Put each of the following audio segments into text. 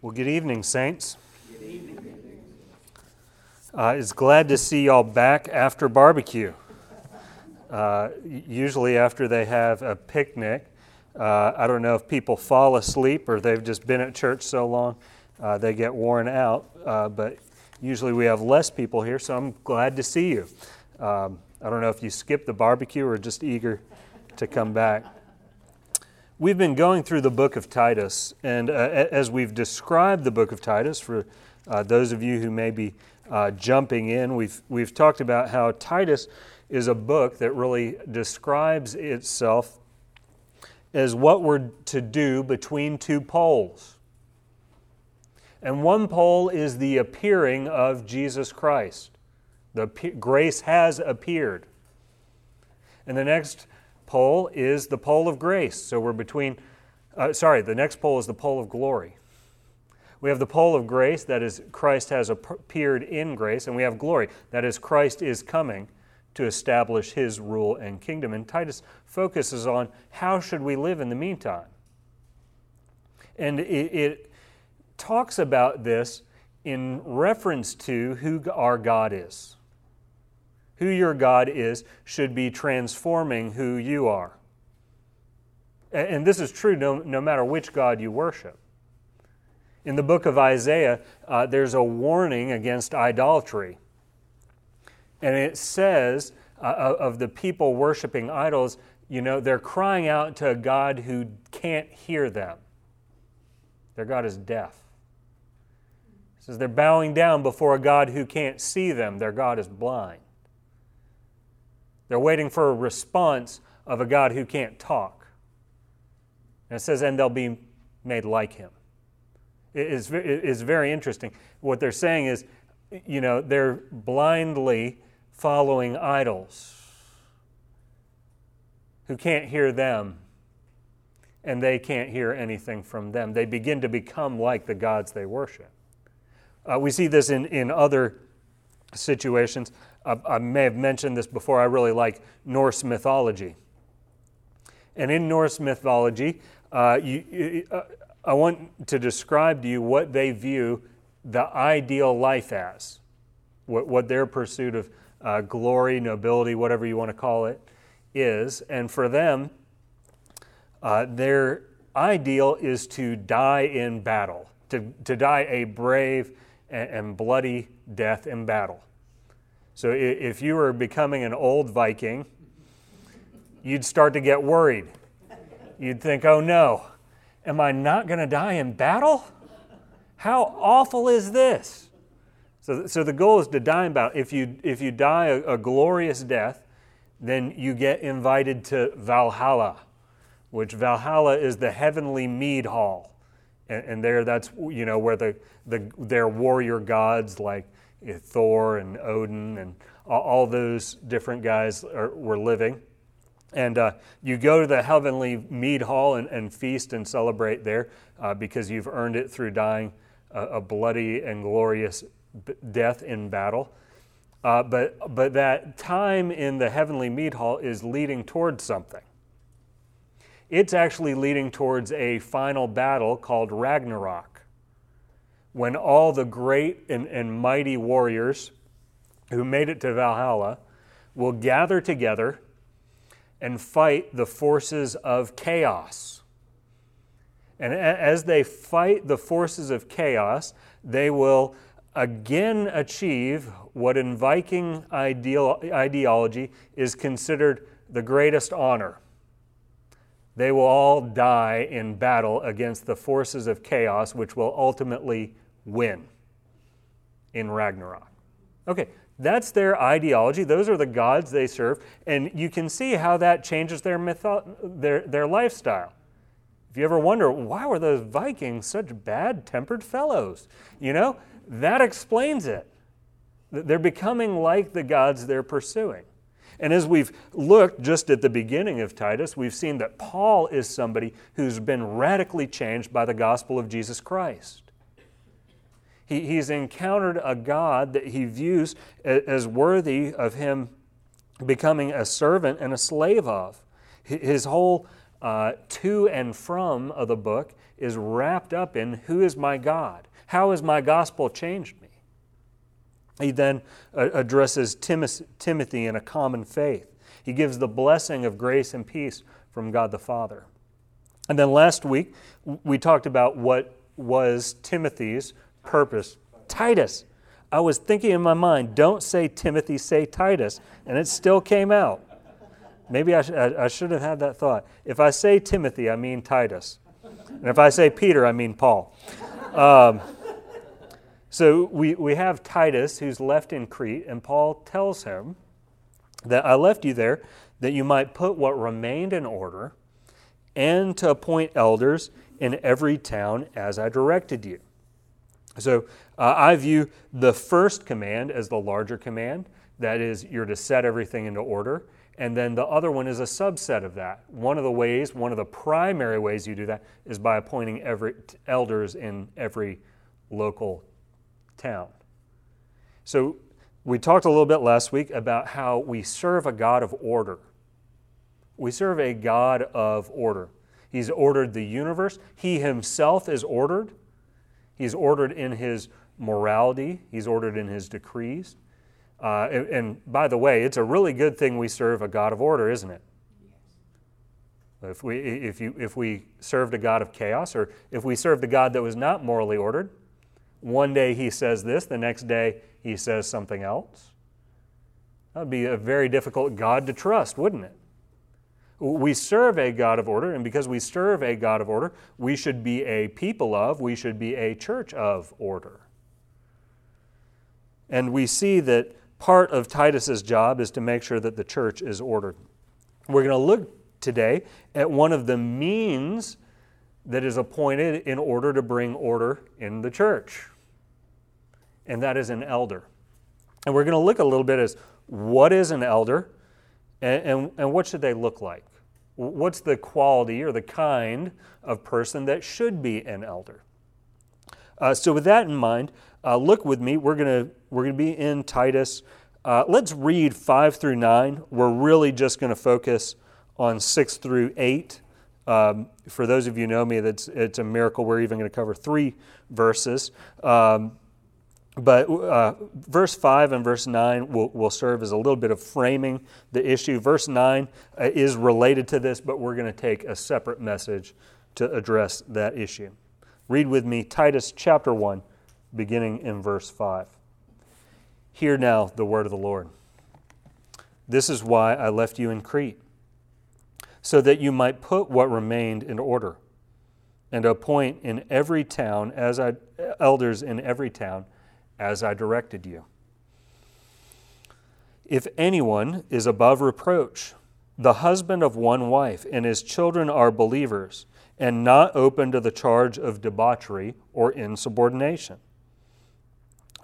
Well, good evening, Saints. Good evening. Uh, it's glad to see y'all back after barbecue. Uh, usually, after they have a picnic, uh, I don't know if people fall asleep or they've just been at church so long uh, they get worn out, uh, but usually we have less people here, so I'm glad to see you. Um, I don't know if you skipped the barbecue or just eager to come back. We've been going through the book of Titus, and uh, as we've described the book of Titus, for uh, those of you who may be uh, jumping in, we've, we've talked about how Titus is a book that really describes itself as what we're to do between two poles. And one pole is the appearing of Jesus Christ. The grace has appeared. And the next pole is the pole of grace. So we're between, uh, sorry, the next pole is the pole of glory. We have the pole of grace, that is, Christ has appeared in grace, and we have glory, that is, Christ is coming to establish his rule and kingdom. And Titus focuses on how should we live in the meantime. And it, it talks about this in reference to who our God is who your God is should be transforming who you are. And this is true no, no matter which God you worship. In the book of Isaiah, uh, there's a warning against idolatry. And it says uh, of the people worshiping idols, you know, they're crying out to a God who can't hear them. Their God is deaf. It says they're bowing down before a God who can't see them. Their God is blind. They're waiting for a response of a God who can't talk. And it says, and they'll be made like him. It is, it is very interesting. What they're saying is, you know, they're blindly following idols who can't hear them and they can't hear anything from them. They begin to become like the gods they worship. Uh, we see this in, in other situations. I, may have mentioned this before, I really like Norse mythology. And in Norse mythology, uh, you, uh, I want to describe to you what they view the ideal life as, what, what their pursuit of uh, glory, nobility, whatever you want to call it, is. And for them, uh, their ideal is to die in battle, to, to die a brave and, and bloody death in battle. So if you were becoming an old Viking, you'd start to get worried. You'd think, oh no, am I not going to die in battle? How awful is this? So, so the goal is to die in battle. If you, if you die a, a glorious death, then you get invited to Valhalla, which Valhalla is the heavenly mead hall. And, and there, that's you know where the, the their warrior gods like Thor and Odin and all, those different guys are, were living. And uh, you go to the heavenly mead hall and, and feast and celebrate there uh, because you've earned it through dying a, a bloody and glorious b- death in battle. Uh, but, but that time in the heavenly mead hall is leading towards something. It's actually leading towards a final battle called Ragnarok when all the great and, and mighty warriors who made it to Valhalla will gather together and fight the forces of chaos. And as they fight the forces of chaos, they will again achieve what in Viking ideology is considered the greatest honor. They will all die in battle against the forces of chaos, which will ultimately win in Ragnarok. Okay, that's their ideology. Those are the gods they serve. And you can see how that changes their, mytho- their, their lifestyle. If you ever wonder, why were those Vikings such bad tempered fellows? You know, that explains it. They're becoming like the gods they're pursuing. And as we've looked just at the beginning of Titus, we've seen that Paul is somebody who's been radically changed by the gospel of Jesus Christ. He, he's encountered a God that he views as worthy of him becoming a servant and a slave of. His whole uh, to and from of the book is wrapped up in who is my God? How has my gospel changed me? He then uh, addresses Timothy in a common faith. He gives the blessing of grace and peace from God the Father. And then last week, we talked about what was Timothy's purpose. Titus. I was thinking in my mind, don't say Timothy, say Titus, and it still came out. Maybe I, sh- I, should have had that thought. If I say Timothy, I mean Titus. And if I say Peter, I mean Paul. Um, so we, we have Titus who's left in Crete, and Paul tells him that I left you there that you might put what remained in order and to appoint elders in every town as I directed you. So uh, I view the first command as the larger command. That is, you're to set everything into order. And then the other one is a subset of that. One of the ways, one of the primary ways you do that is by appointing every, elders in every local town. So we talked a little bit last week about how we serve a God of order. We serve a God of order. He's ordered the universe. He himself is ordered. He's ordered in his morality, he's ordered in his decrees. Uh, and, and, by the way, it's a really good thing we serve a God of order, isn't it? Yes. If we, if, you, if we served a God of chaos, or if we served a God that was not morally ordered, one day he says this, the next day he says something else. That would be a very difficult God to trust, wouldn't it? We serve a God of order, and because we serve a God of order, we should be a people of, we should be a church of order. And we see that part of Titus's job is to make sure that the church is ordered. We're going to look today at one of the means that is appointed in order to bring order in the church, and that is an elder. And we're going to look a little bit as what is an elder and, and, and what should they look like? What's the quality or the kind of person that should be an elder? Uh, so, with that in mind, uh, look with me. We're going we're gonna be in Titus. Uh, let's read 5 through 9. We're really just going to focus on 6 through 8. Um, for those of you know me, that's, it's a miracle. We're even going to cover three verses. Um, but uh, verse 5 and verse 9 will, will serve as a little bit of framing the issue. Verse 9 uh, is related to this, but we're going to take a separate message to address that issue. Read with me Titus chapter 1, beginning in verse 5. Hear now the word of the Lord. This is why I left you in Crete, so that you might put what remained in order, and appoint in every town as I, elders in every town as I directed you. If anyone is above reproach, the husband of one wife, and his children are believers, and not open to the charge of debauchery or insubordination.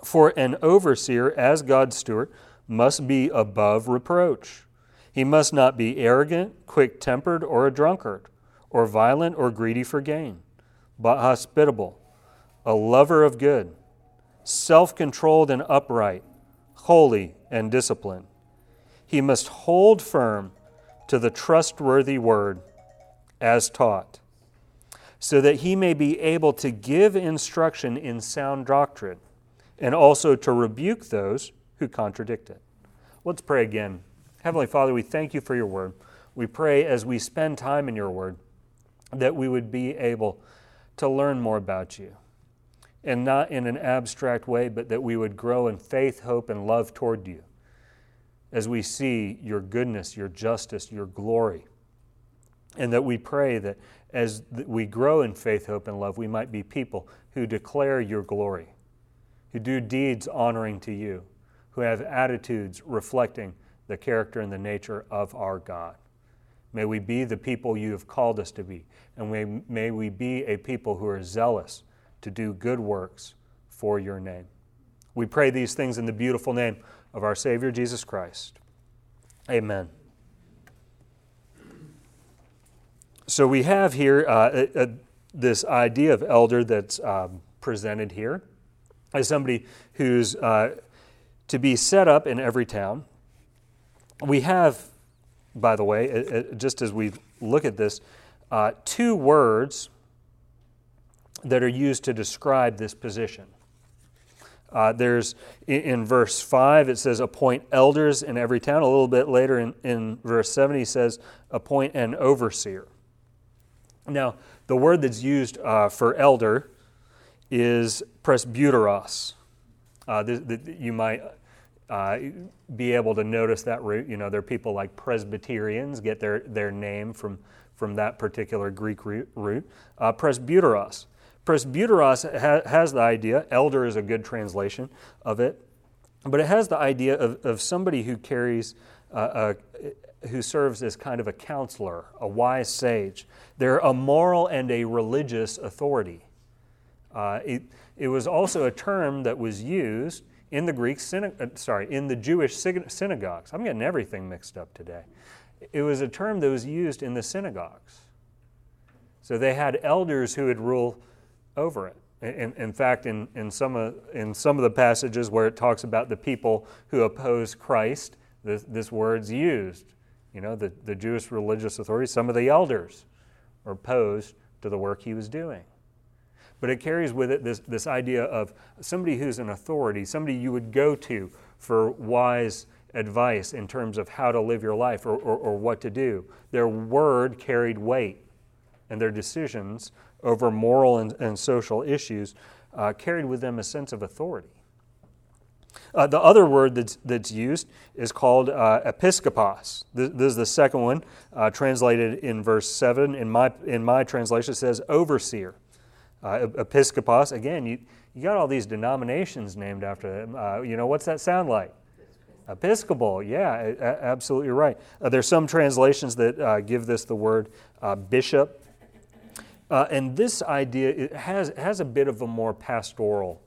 For an overseer, as God's steward, must be above reproach. He must not be arrogant, quick tempered, or a drunkard, or violent or greedy for gain, but hospitable, a lover of good self controlled and upright, holy and disciplined. He must hold firm to the trustworthy word as taught, so that he may be able to give instruction in sound doctrine and also to rebuke those who contradict it. Let's pray again. Heavenly Father, we thank you for your word. We pray as we spend time in your word that we would be able to learn more about you and not in an abstract way, but that we would grow in faith, hope, and love toward you as we see your goodness, your justice, your glory. And that we pray that as we grow in faith, hope, and love, we might be people who declare your glory, who do deeds honoring to you, who have attitudes reflecting the character and the nature of our God. May we be the people you have called us to be, and may, may we be a people who are zealous to do good works for your name. We pray these things in the beautiful name of our Savior Jesus Christ. Amen. So we have here uh, a, a, this idea of elder that's um, presented here as somebody who's uh, to be set up in every town. We have, by the way, just as we look at this, uh, two words that are used to describe this position. Uh, there's in, in, verse 5, it says, appoint elders in every town. A little bit later in, in verse 7, he says, appoint an overseer. Now, the word that's used uh, for elder is presbyteros. Uh, the, the, you might uh, be able to notice that root. You know, there are people like Presbyterians get their, their name from, from that particular Greek root. Uh, presbyteros. Presbyteros ha- has the idea, elder is a good translation of it, but it has the idea of, of somebody who carries, uh, a, who serves as kind of a counselor, a wise sage. They're a moral and a religious authority. Uh, it, it was also a term that was used in the Greek syna- uh, sorry, in the Jewish synagogues. I'm getting everything mixed up today. It was a term that was used in the synagogues. So they had elders who would rule over it. In, in fact, in, in, some of, in some of the passages where it talks about the people who oppose Christ, this, this word's used. You know, the, the Jewish religious authorities, some of the elders were opposed to the work he was doing. But it carries with it this, this idea of somebody who's an authority, somebody you would go to for wise advice in terms of how to live your life or, or, or what to do. Their word carried weight, and their decisions over moral and, and social issues uh, carried with them a sense of authority. Uh, the other word that's, that's used is called uh, episkopos. This, this, is the second one, uh, translated in verse 7. In my, in my translation, it says overseer. Uh, episkopos, again, you, you got all these denominations named after them. Uh, you know, what's that sound like? Episcopal, yeah, absolutely right. Uh, there's some translations that uh, give this the word uh, bishop. Uh, and this idea it has, has a bit of a more pastoral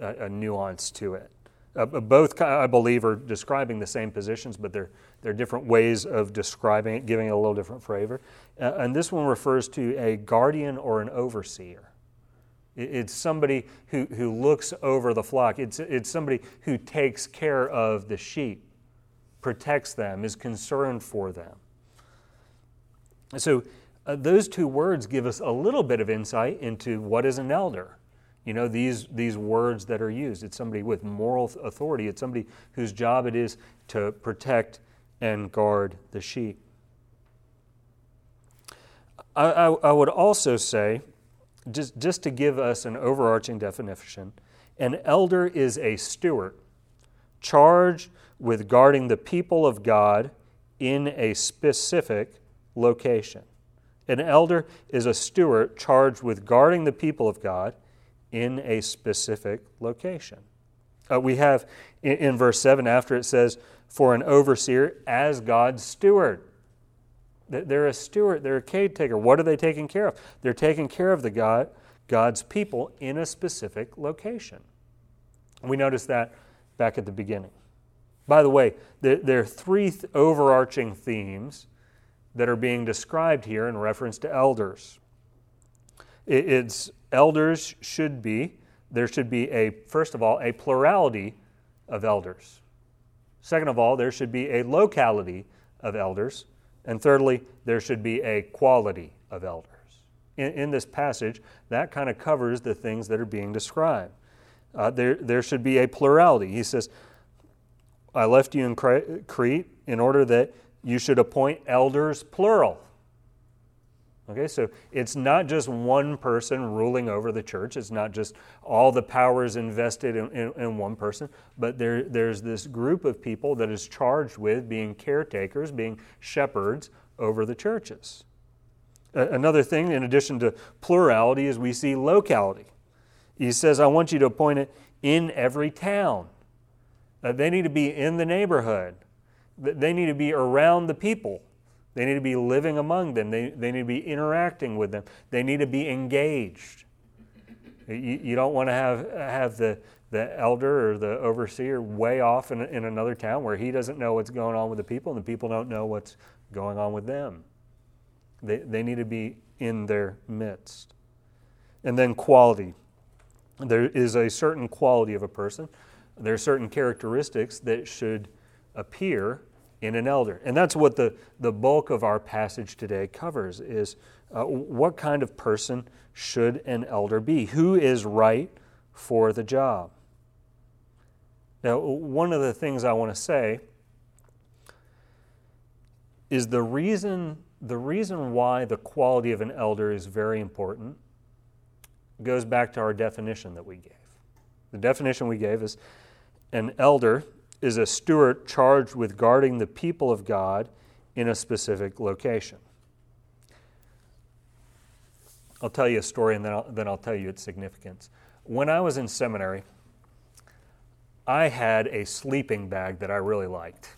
uh, nuance to it. Uh, both, I believe, are describing the same positions, but they're, they're different ways of describing it, giving it a little different flavor. and this one refers to a guardian or an overseer. It's somebody who, who looks over the flock. It's, it's somebody who takes care of the sheep, protects them, is concerned for them. So, uh, those two words give us a little bit of insight into what is an elder. You know, these, these words that are used. It's somebody with moral authority, it's somebody whose job it is to protect and guard the sheep. I, I, I would also say just, just to give us an overarching definition, an elder is a steward charged with guarding the people of God in a specific location. An elder is a steward charged with guarding the people of God in a specific location. Uh, we have in, in verse 7 after it says, For an overseer as God's steward. They're a steward, they're a caretaker. What are they taking care of? They're taking care of the God, God's people in a specific location. We noticed that back at the beginning. By the way, there, are three th- overarching themes that are being described here in reference to elders. It's elders should be, there should be a, first of all, a plurality of elders. Second of all, there should be a locality of elders. And thirdly, there should be a quality of elders. In, in this passage, that kind of covers the things that are being described. Uh, there, there should be a plurality. He says, I left you in Crete in order that you should appoint elders, plural. Okay, so it's not just one person ruling over the church. It's not just all the powers invested in, in, in, one person, but there, there's this group of people that is charged with being caretakers, being shepherds over the churches. another thing, in addition to plurality, is we see locality. He says, I want you to appoint it in every town. Uh, they need to be in the neighborhood, they need to be around the people. They need to be living among them. They, they need to be interacting with them. They need to be engaged. You, you don't want to have, have the, the elder or the overseer way off in, in another town where he doesn't know what's going on with the people and the people don't know what's going on with them. They, they need to be in their midst. And then quality. There is a certain quality of a person, there are certain characteristics that should appear in an elder. And that's what the, the bulk of our passage today covers is Uh, what kind of person should an elder be? Who is right for the job? Now, one of the things I want to say is the reason, the reason why the quality of an elder is very important goes back to our definition that we gave. The definition we gave is an elder is a steward charged with guarding the people of God in a specific location. I'll tell you a story and then I'll, then I'll tell you its significance. When I was in seminary, I had a sleeping bag that I really liked.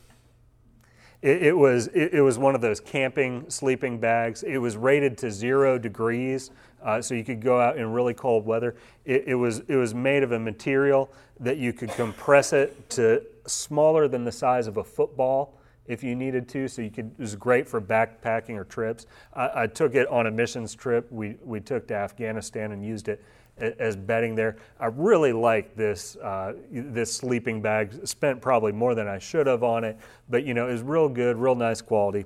It, it was, it, it, was one of those camping sleeping bags. It was rated to zero degrees, uh, so you could go out in really cold weather. It, it, was, it was made of a material that you could compress it to smaller than the size of a football if you needed to. So you could, it was great for backpacking or trips. I, I took it on a missions trip. We, we took to Afghanistan and used it as bedding there. I really like this uh, this sleeping bag. Spent probably more than I should have on it, but you know it was real good, real nice quality.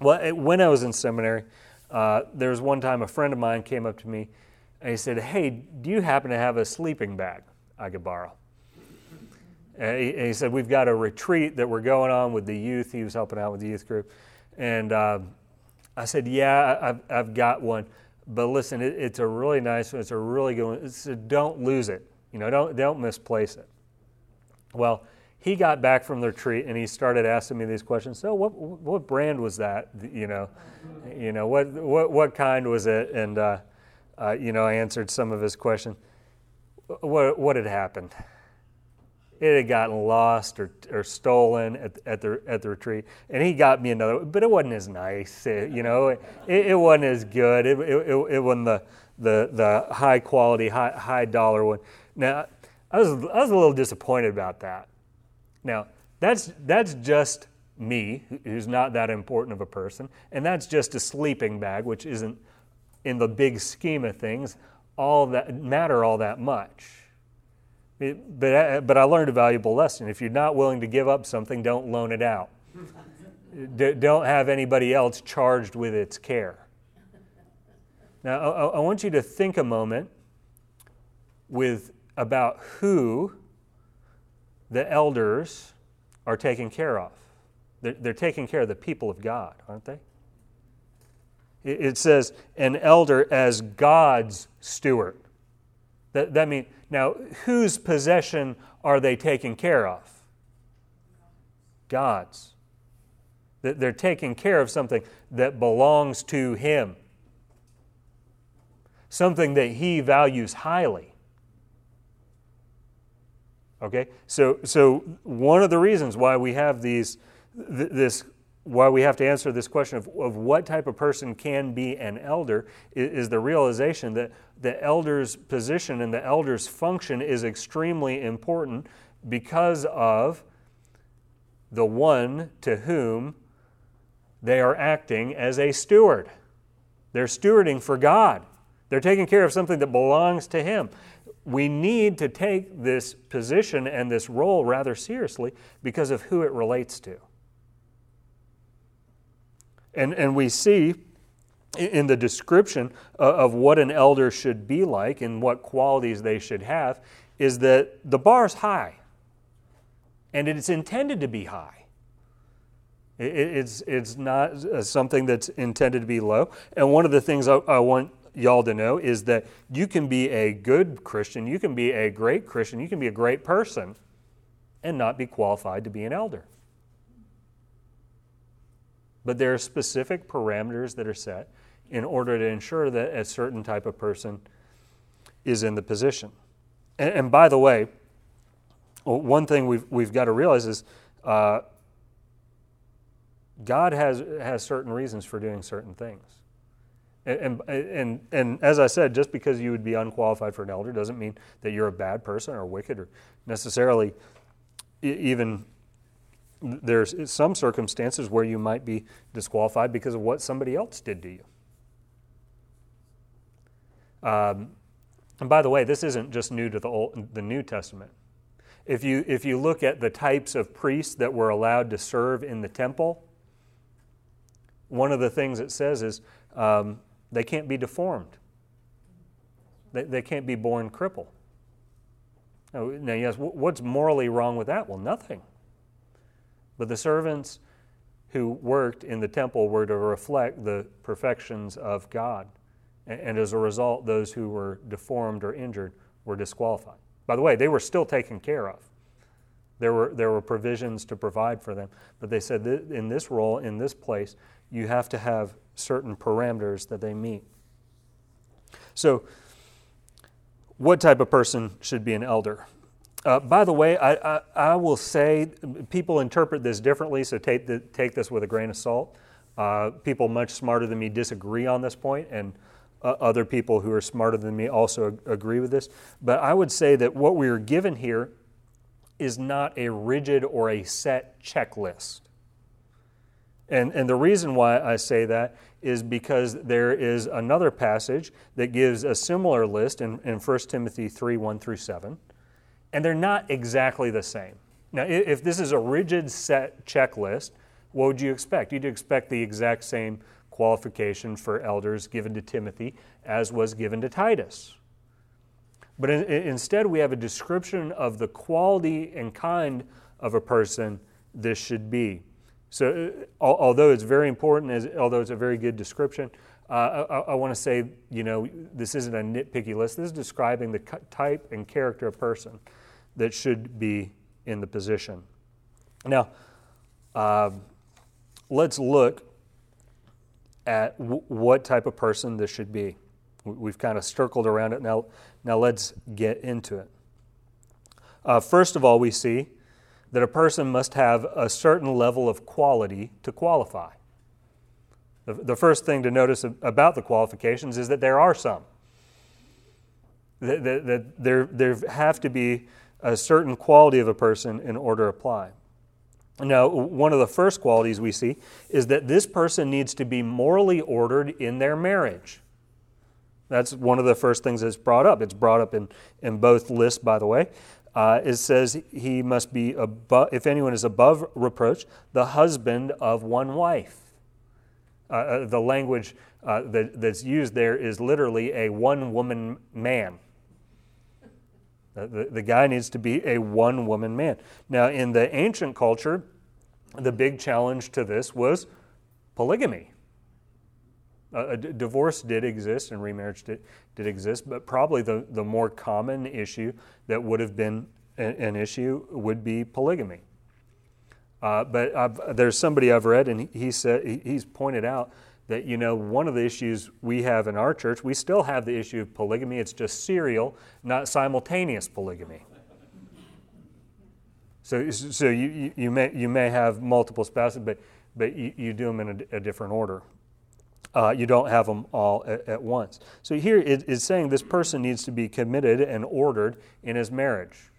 Well, it, when I was in seminary, uh, there was one time a friend of mine came up to me and he said, "Hey, do you happen to have a sleeping bag I could borrow?" And he, and he said, "We've got a retreat that we're going on with the youth." He was helping out with the youth group, and uh, I said, "Yeah, I've, I've got one." But listen, it, it's a really nice one. It's a really good one. It's, don't lose it. You know, don't, don't misplace it. Well, he got back from the retreat and he started asking me these questions. So, what, what brand was that? You know, you know what, what, what kind was it? And, uh, uh, you know, I answered some of his questions. What, what had happened? It had gotten lost or, or stolen at, at, the, at the retreat. And he got me another, but it wasn't as nice. It, you know, it, it wasn't as good. It, it, it, wasn't the, the, the high quality, high, high dollar one. Now, I was, I was a little disappointed about that. Now, that's, that's just me, who's not that important of a person, and that's just a sleeping bag, which isn't, in the big scheme of things, all that matter all that much. It, but, I, but I learned a valuable lesson. If you're not willing to give up something, don't loan it out. D- don't have anybody else charged with its care. Now, I, I want you to think a moment with about who the elders are taking care of. They're, they're taking care of the people of God, aren't they? It, it says, an elder as God's steward. That, that means, now, whose possession are they taking care of? God's. That They're taking care of something that belongs to Him, something that He values highly. Okay? So, so one of the reasons why we have these, this why we have to answer this question of, of what type of person can be an elder is, is, the realization that the elder's position and the elder's function is extremely important because of the one to whom they are acting as a steward. They're stewarding for God. They're taking care of something that belongs to Him. We need to take this position and this role rather seriously because of who it relates to. And, and we see in the description uh, of what an elder should be like and what qualities they should have is that the bar is high. And it's intended to be high. It's, it's not uh, something that's intended to be low. And one of the things I, I want y'all to know is that you can be a good Christian, you can be a great Christian, you can be a great person, and not be qualified to be an elder. But there are specific parameters that are set in order to ensure that a certain type of person is in the position. And, and by the way, one thing we've, we've got to realize is uh, God has, has certain reasons for doing certain things. And, and, and, and as I said, just because you would be unqualified for an elder doesn't mean that you're a bad person or wicked or necessarily even there's some circumstances where you might be disqualified because of what somebody else did to you. Um, and by the way, this isn't just new to the, Old, the New Testament. If you, if you look at the types of priests that were allowed to serve in the temple, one of the things it says is um, They can't be deformed. They, they can't be born crippled. Now, yes, what's morally wrong with that? Well, nothing. But the servants who worked in the temple were to reflect the perfections of God. And as a result, those who were deformed or injured were disqualified. By the way, they were still taken care of. There were, there were provisions to provide for them. But they said in this role, in this place, you have to have certain parameters that they meet. So, what type of person should be an elder? Uh, by the way, I, I, I, will say people interpret this differently, so take, the, take this with a grain of salt. Uh, people much smarter than me disagree on this point, and uh, other people who are smarter than me also agree with this. But I would say that what we are given here is not a rigid or a set checklist. And, and the reason why I say that is because there is another passage that gives a similar list in, in 1 Timothy 3 1 through 7, and they're not exactly the same. Now, if this is a rigid set checklist, what would you expect? You'd expect the exact same qualification for elders given to Timothy as was given to Titus. But in, instead, we have a description of the quality and kind of a person this should be. So, uh, although it's very important, as, although it's a very good description, uh, I, I want to say, you know, this isn't a nitpicky list. This is describing the type and character of person that should be in the position. Now, uh, let's look at w- what type of person this should be. We've kind of circled around it. Now, now let's get into it. Uh, first of all, we see that a person must have a certain level of quality to qualify. The, first thing to notice about the qualifications is that there are some. That, that there, there have to be a certain quality of a person in order to apply. Now, one of the first qualities we see is that this person needs to be morally ordered in their marriage. That's one of the first things that's brought up. It's brought up in, in both lists, by the way uh, it says he must be above, if anyone is above reproach, the husband of one wife. Uh, uh, the language uh, that, that's used there is literally a one woman man. The, the guy needs to be a one woman man. Now, in the ancient culture, the big challenge to this was polygamy. Uh, divorce did exist and remarriage did, did exist, but probably the, the more common issue that would have been an, an issue would be polygamy. Uh, but I've, there's somebody I've read, and he, he said he, he's pointed out that you know one of the issues we have in our church, we still have the issue of polygamy. It's just serial, not simultaneous polygamy. So, so you, you, may, you may have multiple spouses, but, but you, you do them in a, a different order. Uh, you don't have them all at, at once. So here it is saying this person needs to be committed and ordered in his marriage.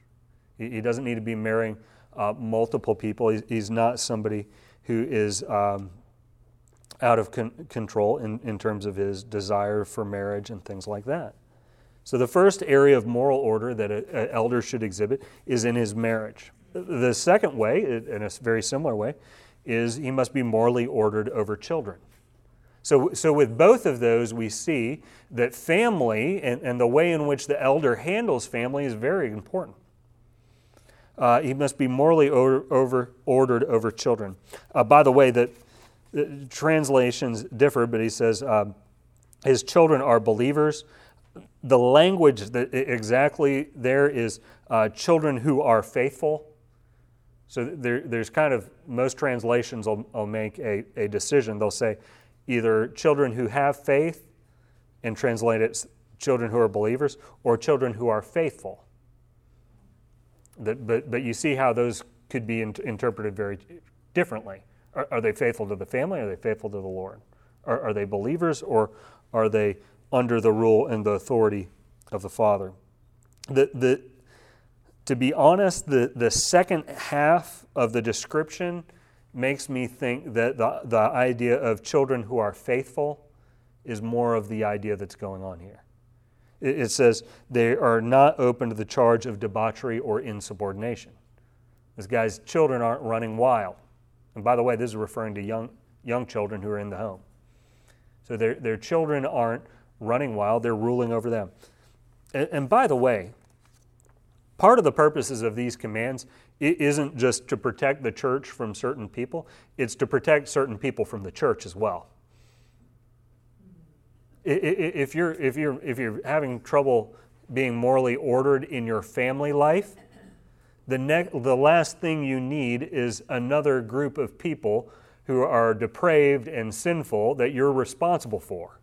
He, he doesn't need to be marrying uh, multiple people. He's, he's, not somebody who is um, out of con- control in, in terms of his desire for marriage and things like that. So the first area of moral order that an elder should exhibit is in his marriage. The second way, in a very similar way, is he must be morally ordered over children. So, so with both of those, we see that family and, and the way in which the elder handles family is very important. Uh, he must be morally over, over ordered over children. Uh, by the way, that translations differ, but he says uh, his children are believers. The language that exactly there is uh, children who are faithful. So there, there's kind of most translations will, will make a, a decision. They'll say either children who have faith and translate it children who are believers or children who are faithful. That, but, but you see how those could be in, interpreted very differently. Are, are, they faithful to the family? Are they faithful to the Lord? Are, are they believers or are they under the rule and the authority of the Father? The, the, to be honest, the, the second half of the description makes me think that the, the idea of children who are faithful is more of the idea that's going on here. It, it says they are not open to the charge of debauchery or insubordination. This guy's children aren't running wild. And by the way, this is referring to young, young children who are in the home. So their, their children aren't running wild, they're ruling over them. And, and by the way, part of the purposes of these commands it isn't just to protect the church from certain people, it's to protect certain people from the church as well. If you're, if you're, if you're having trouble being morally ordered in your family life, the, ne- the last thing you need is another group of people who are depraved and sinful that you're responsible for.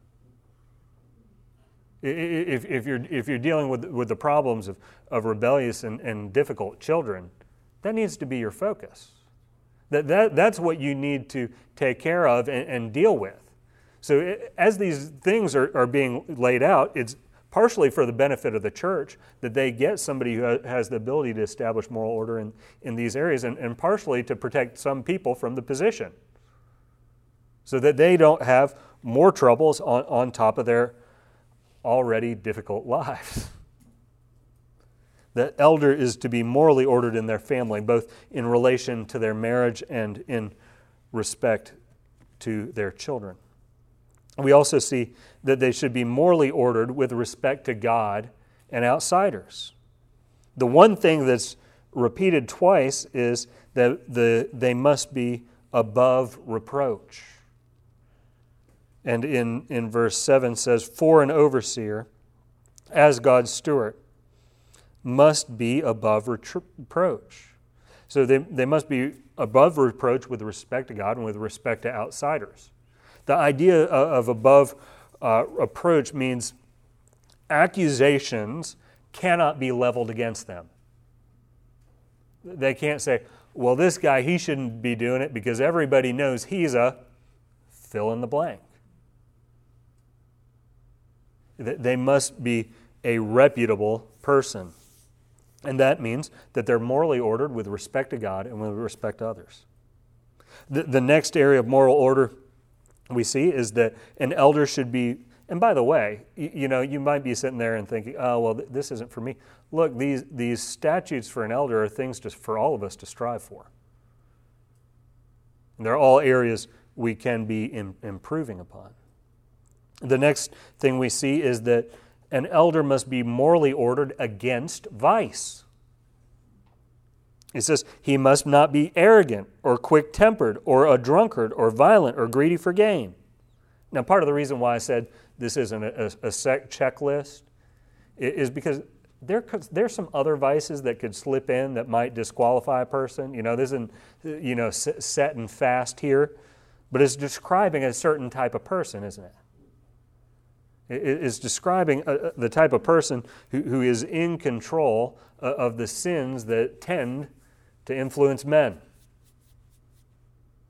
If, if, you're, if you're dealing with, with the problems of, of rebellious and, and difficult children, that needs to be your focus. That, that, that's what you need to take care of and, and deal with. So, as these things are, are being laid out, it's partially for the benefit of the church that they get somebody who has the ability to establish moral order in, in these areas, and, and partially to protect some people from the position so that they don't have more troubles on, on top of their already difficult lives. The elder is to be morally ordered in their family, both in relation to their marriage and in respect to their children. We also see that they should be morally ordered with respect to God and outsiders. The one thing that's repeated twice is that the, they must be above reproach. And in, in verse 7 says, For an overseer, as God's steward, must be above reproach. So they, they must be above reproach with respect to God and with respect to outsiders. The idea of above uh, approach means accusations cannot be leveled against them. They can't say, well, this guy, he shouldn't be doing it because everybody knows he's a fill in the blank. They must be a reputable person. And that means that they're morally ordered with respect to God and with respect to others. The, the next area of moral order we see is that an elder should be, and by the way, you, you know, you might be sitting there and thinking, oh, well, th- this isn't for me. Look, these, these statutes for an elder are things just for all of us to strive for. And they're all areas we can be Im- improving upon. The next thing we see is that an elder must be morally ordered against vice. It says, he must not be arrogant or quick tempered or a drunkard or violent or greedy for gain. Now, part of the reason why I said this isn't a, a, a checklist is because there there's some other vices that could slip in that might disqualify a person. You know, this isn't, you know, set and fast here, but it's describing a certain type of person, isn't it? it? is describing uh, uh, the type of person who, who is in control uh, of the sins that tend to influence men,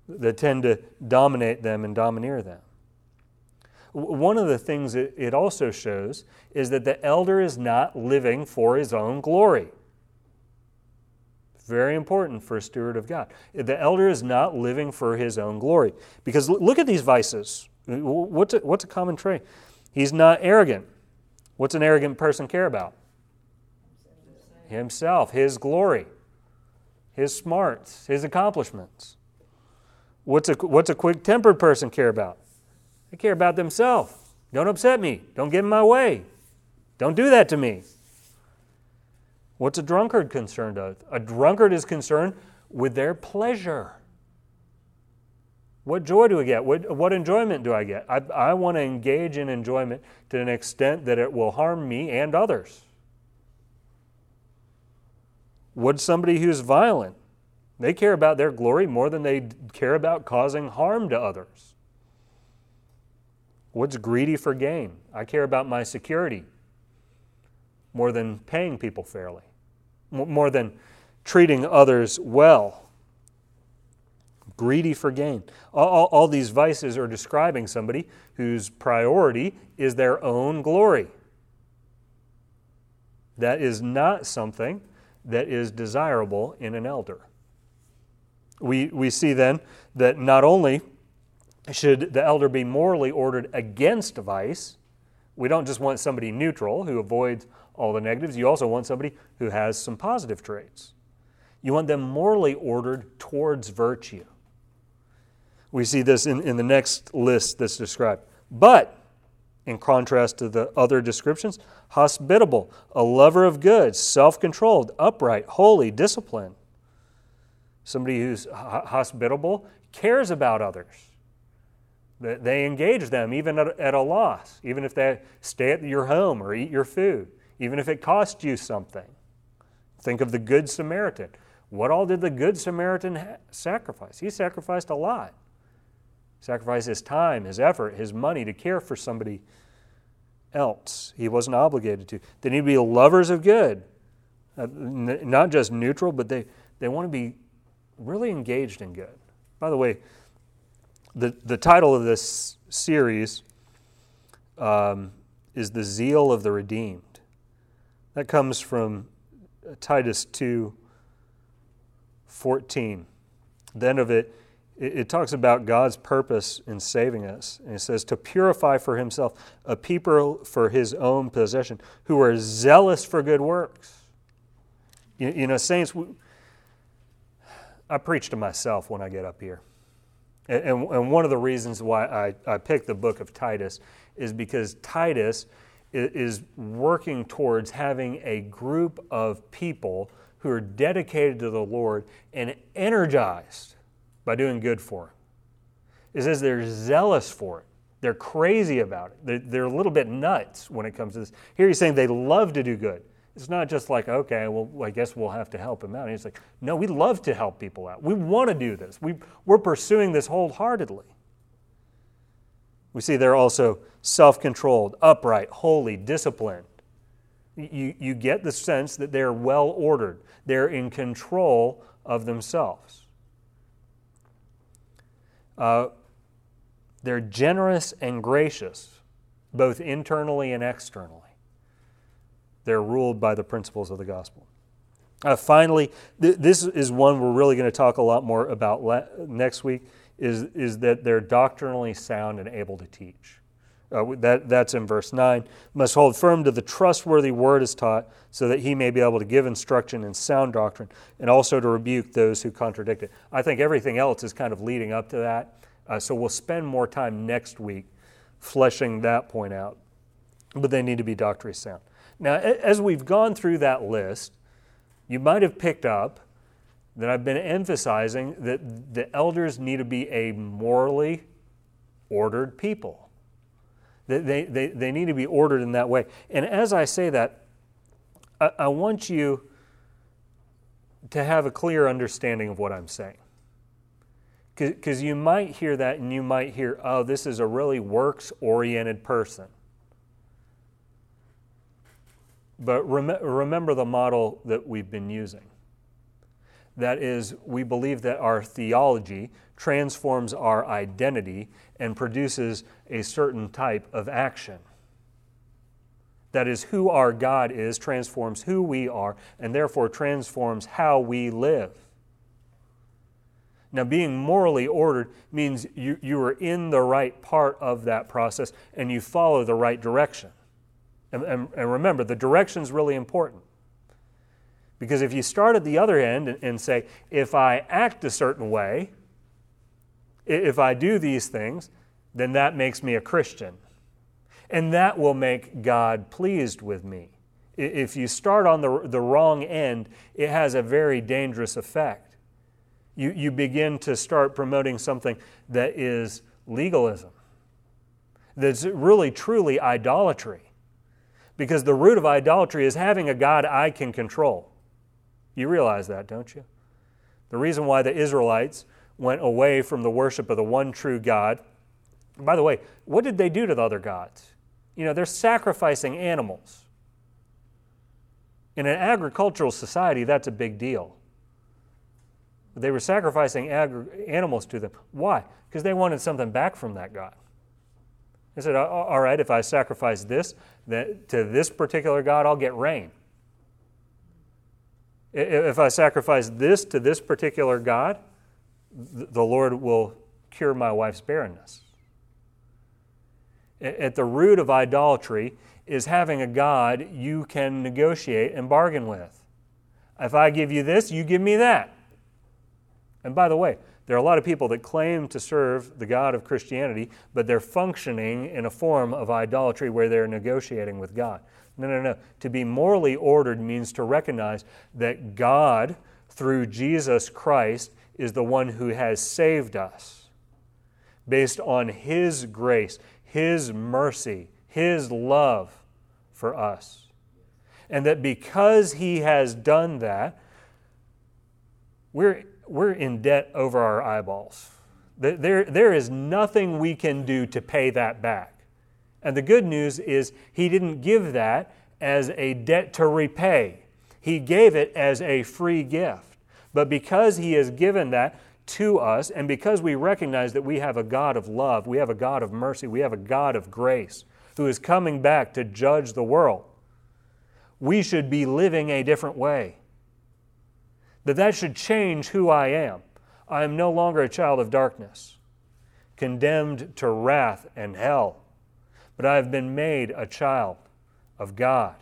that tend to dominate them and domineer them. One of the things it also shows is that the elder is not living for his own glory. Very important for a steward of God. The elder is not living for his own glory. Because look at these vices. What's a, what's a common trait? He's not arrogant. What's an arrogant person care about? Himself, his glory, his smarts, his accomplishments. What's a, what's a quick tempered person care about? They care about themselves. Don't upset me. Don't get in my way. Don't do that to me. What's a drunkard concerned with? A drunkard is concerned with their pleasure. What joy do I get? What, what enjoyment do I get? I, I want to engage in enjoyment to an extent that it will harm me and others. What's somebody who's violent? They care about their glory more than they care about causing harm to others. What's greedy for gain? I care about my security more than paying people fairly, more than treating others well greedy for gain. All, all, all, these vices are describing somebody whose priority is their own glory. That is not something that is desirable in an elder. We, we see then that not only should the elder be morally ordered against vice, we don't just want somebody neutral who avoids all the negatives, you also want somebody who has some positive traits. You want them morally ordered towards virtue. We see this in, in the next list that's described But, in contrast to the other descriptions, hospitable, a lover of good, self controlled, upright, holy, disciplined. Somebody who's hospitable cares about others. They engage them even at a loss, even if they stay at your home or eat your food, even if it costs you something. Think of the Good Samaritan. What all did the Good Samaritan sacrifice? He sacrificed a lot. Sacrificed his time, his effort, his money to care for somebody else. He wasn't obligated to. They need to be lovers of good, uh, not just neutral, but they, they want to be really engaged in good. By the way, the, the title of this series um, is The Zeal of the Redeemed. That comes from Titus 2 14. The end of it, it, it talks about God's purpose in saving us. And it says, To purify for himself a people for his own possession who are zealous for good works. You, you know, saints, we, I preach to myself when I get up here. And, and, and one of the reasons why I, I picked the book of Titus is because Titus is, is working towards having a group of people who are dedicated to the Lord and energized by doing good for Him. It says they're zealous for it. They're crazy about it. They're, they're a little bit nuts when it comes to this. Here he's saying they love to do good. It's not just like, okay, well, I guess we'll have to help him out. He's like, no, we love to help people out. We want to do this. We, we're pursuing this wholeheartedly. We see they're also self controlled, upright, holy, disciplined. You, you get the sense that they're well ordered, they're in control of themselves. Uh, they're generous and gracious, both internally and externally. They're ruled by the principles of the gospel. Uh, finally, th- this is one we're really going to talk a lot more about le- next week. Is is that they're doctrinally sound and able to teach. Uh, that, that's in verse 9. Must hold firm to the trustworthy word is taught, so that he may be able to give instruction in sound doctrine and also to rebuke those who contradict it. I think everything else is kind of leading up to that. Uh, so we'll spend more time next week fleshing that point out. But they need to be doctrinally sound. Now, as we've gone through that list, you might have picked up that I've been emphasizing that the elders need to be a morally ordered people. They, they, they need to be ordered in that way. And as I say that, I, I want you to have a clear understanding of what I'm saying. Because you might hear that and you might hear, oh, this is a really works oriented person. But rem- remember the model that we've been using. That is, we believe that our theology transforms our identity and produces a certain type of action. That is, who our God is transforms who we are and therefore transforms how we live. Now, being morally ordered means you, you are in the right part of that process and you follow the right direction. And, and, and remember, the direction is really important. Because if you start at the other end and, and say, if I act a certain way, if I do these things, then that makes me a Christian. And that will make God pleased with me. If you start on the, the wrong end, it has a very dangerous effect. You, you begin to start promoting something that is legalism, that's really, truly idolatry. Because the root of idolatry is having a God I can control. You realize that, don't you? The reason why the Israelites went away from the worship of the one true God. By the way, what did they do to the other gods? You know, they're sacrificing animals. In an agricultural society, that's a big deal. They were sacrificing agri- animals to them. Why? Because they wanted something back from that God. They said, All right, if I sacrifice this to this particular God, I'll get rain. If I sacrifice this to this particular God, the Lord will cure my wife's barrenness. At the root of idolatry is having a God you can negotiate and bargain with. If I give you this, you give me that. And by the way, there are a lot of people that claim to serve the God of Christianity, but they're functioning in a form of idolatry where they're negotiating with God. No, no, no. To be morally ordered means to recognize that God, through Jesus Christ, is the one who has saved us based on His grace, His mercy, His love for us. And that because He has done that, we're, we're in debt over our eyeballs. There, there is nothing we can do to pay that back. And the good news is, He didn't give that as a debt to repay, He gave it as a free gift. But because He has given that to us, and because we recognize that we have a God of love, we have a God of mercy, we have a God of grace who is coming back to judge the world, we should be living a different way. That that should change who I am. I am no longer a child of darkness, condemned to wrath and hell, but I have been made a child of God.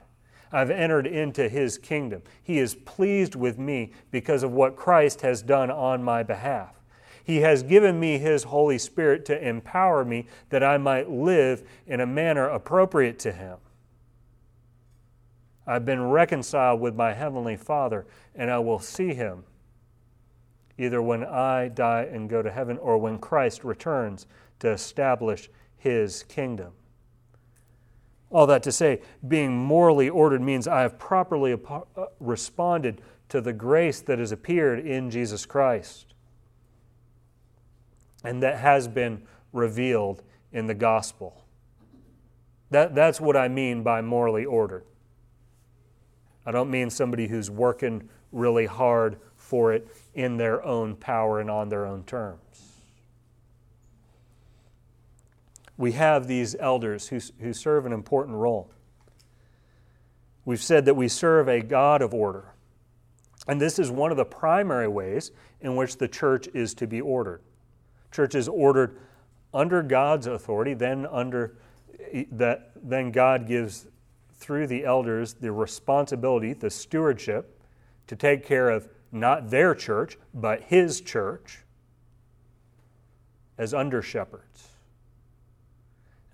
I've entered into his kingdom. He is pleased with me because of what Christ has done on my behalf. He has given me his Holy Spirit to empower me that I might live in a manner appropriate to him. I've been reconciled with my Heavenly Father, and I will see him either when I die and go to heaven or when Christ returns to establish his kingdom. All that to say, being morally ordered means I have properly uh, responded to the grace that has appeared in Jesus Christ and that has been revealed in the gospel. That, that's what I mean by morally ordered. I don't mean somebody who's working really hard for it in their own power and on their own terms. We have these elders who, who serve an important role. We've said that we serve a God of order. And this is one of the primary ways in which the church is to be ordered. Church is ordered under God's authority, then under that then God gives through the elders the responsibility, the stewardship to take care of not their church, but his church as under shepherds.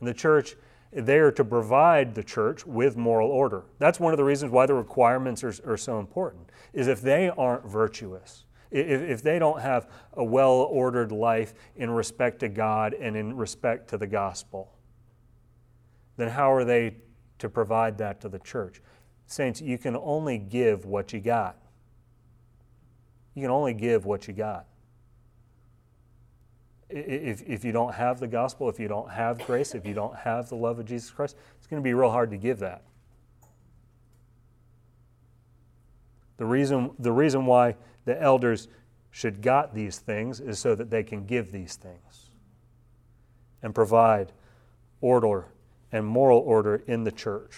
And the church, there to provide the church with moral order. That's one of the reasons why the requirements are, are so important, is if they aren't virtuous, if, if they don't have a well ordered life in respect to God and in respect to the gospel, then how are they to provide that to the church? Saints, you can only give what you got. You can only give what you got if, if you don't have the gospel, if you don't have grace, if you don't have the love of Jesus Christ, it's going to be real hard to give that. The reason, the reason why the elders should got these things is so that they can give these things and provide order and moral order in the church.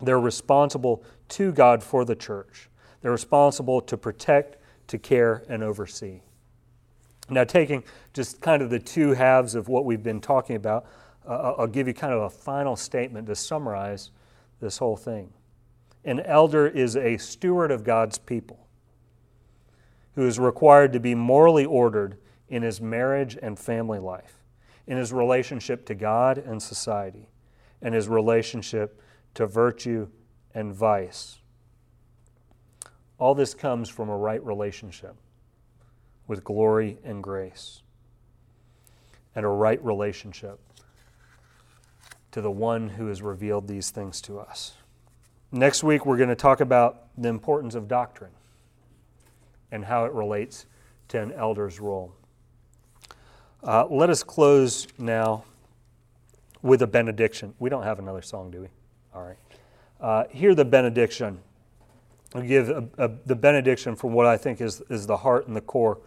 They're responsible to God for the church. They're responsible to protect, to care, and oversee. Now, taking just kind of the two halves of what we've been talking about, uh, I'll give you kind of a final statement to summarize this whole thing. An elder is a steward of God's people who is required to be morally ordered in his marriage and family life, in his relationship to God and society, and his relationship to virtue and vice. All this comes from a right relationship with glory and grace and a right relationship to the one who has revealed these things to us. Next week, we're going to talk about the importance of doctrine and how it relates to an elder's role. Uh, let us close now with a benediction. We don't have another song, do we? All right. Uh, hear the benediction. I'll give a, a, the benediction from what I think is, is the heart and the core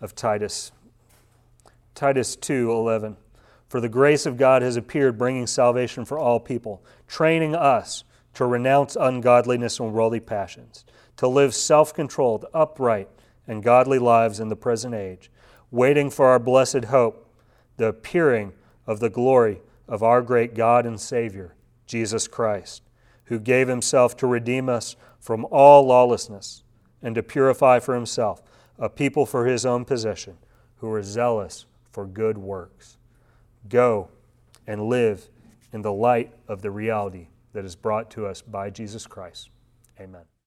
of Titus. Titus 2:11 For the grace of God has appeared bringing salvation for all people, training us to renounce ungodliness and worldly passions, to live self-controlled, upright, and godly lives in the present age, waiting for our blessed hope, the appearing of the glory of our great God and Savior, Jesus Christ, who gave himself to redeem us from all lawlessness and to purify for himself a people for his own possession, who are zealous for good works. Go and live in the light of the reality that is brought to us by Jesus Christ. Amen.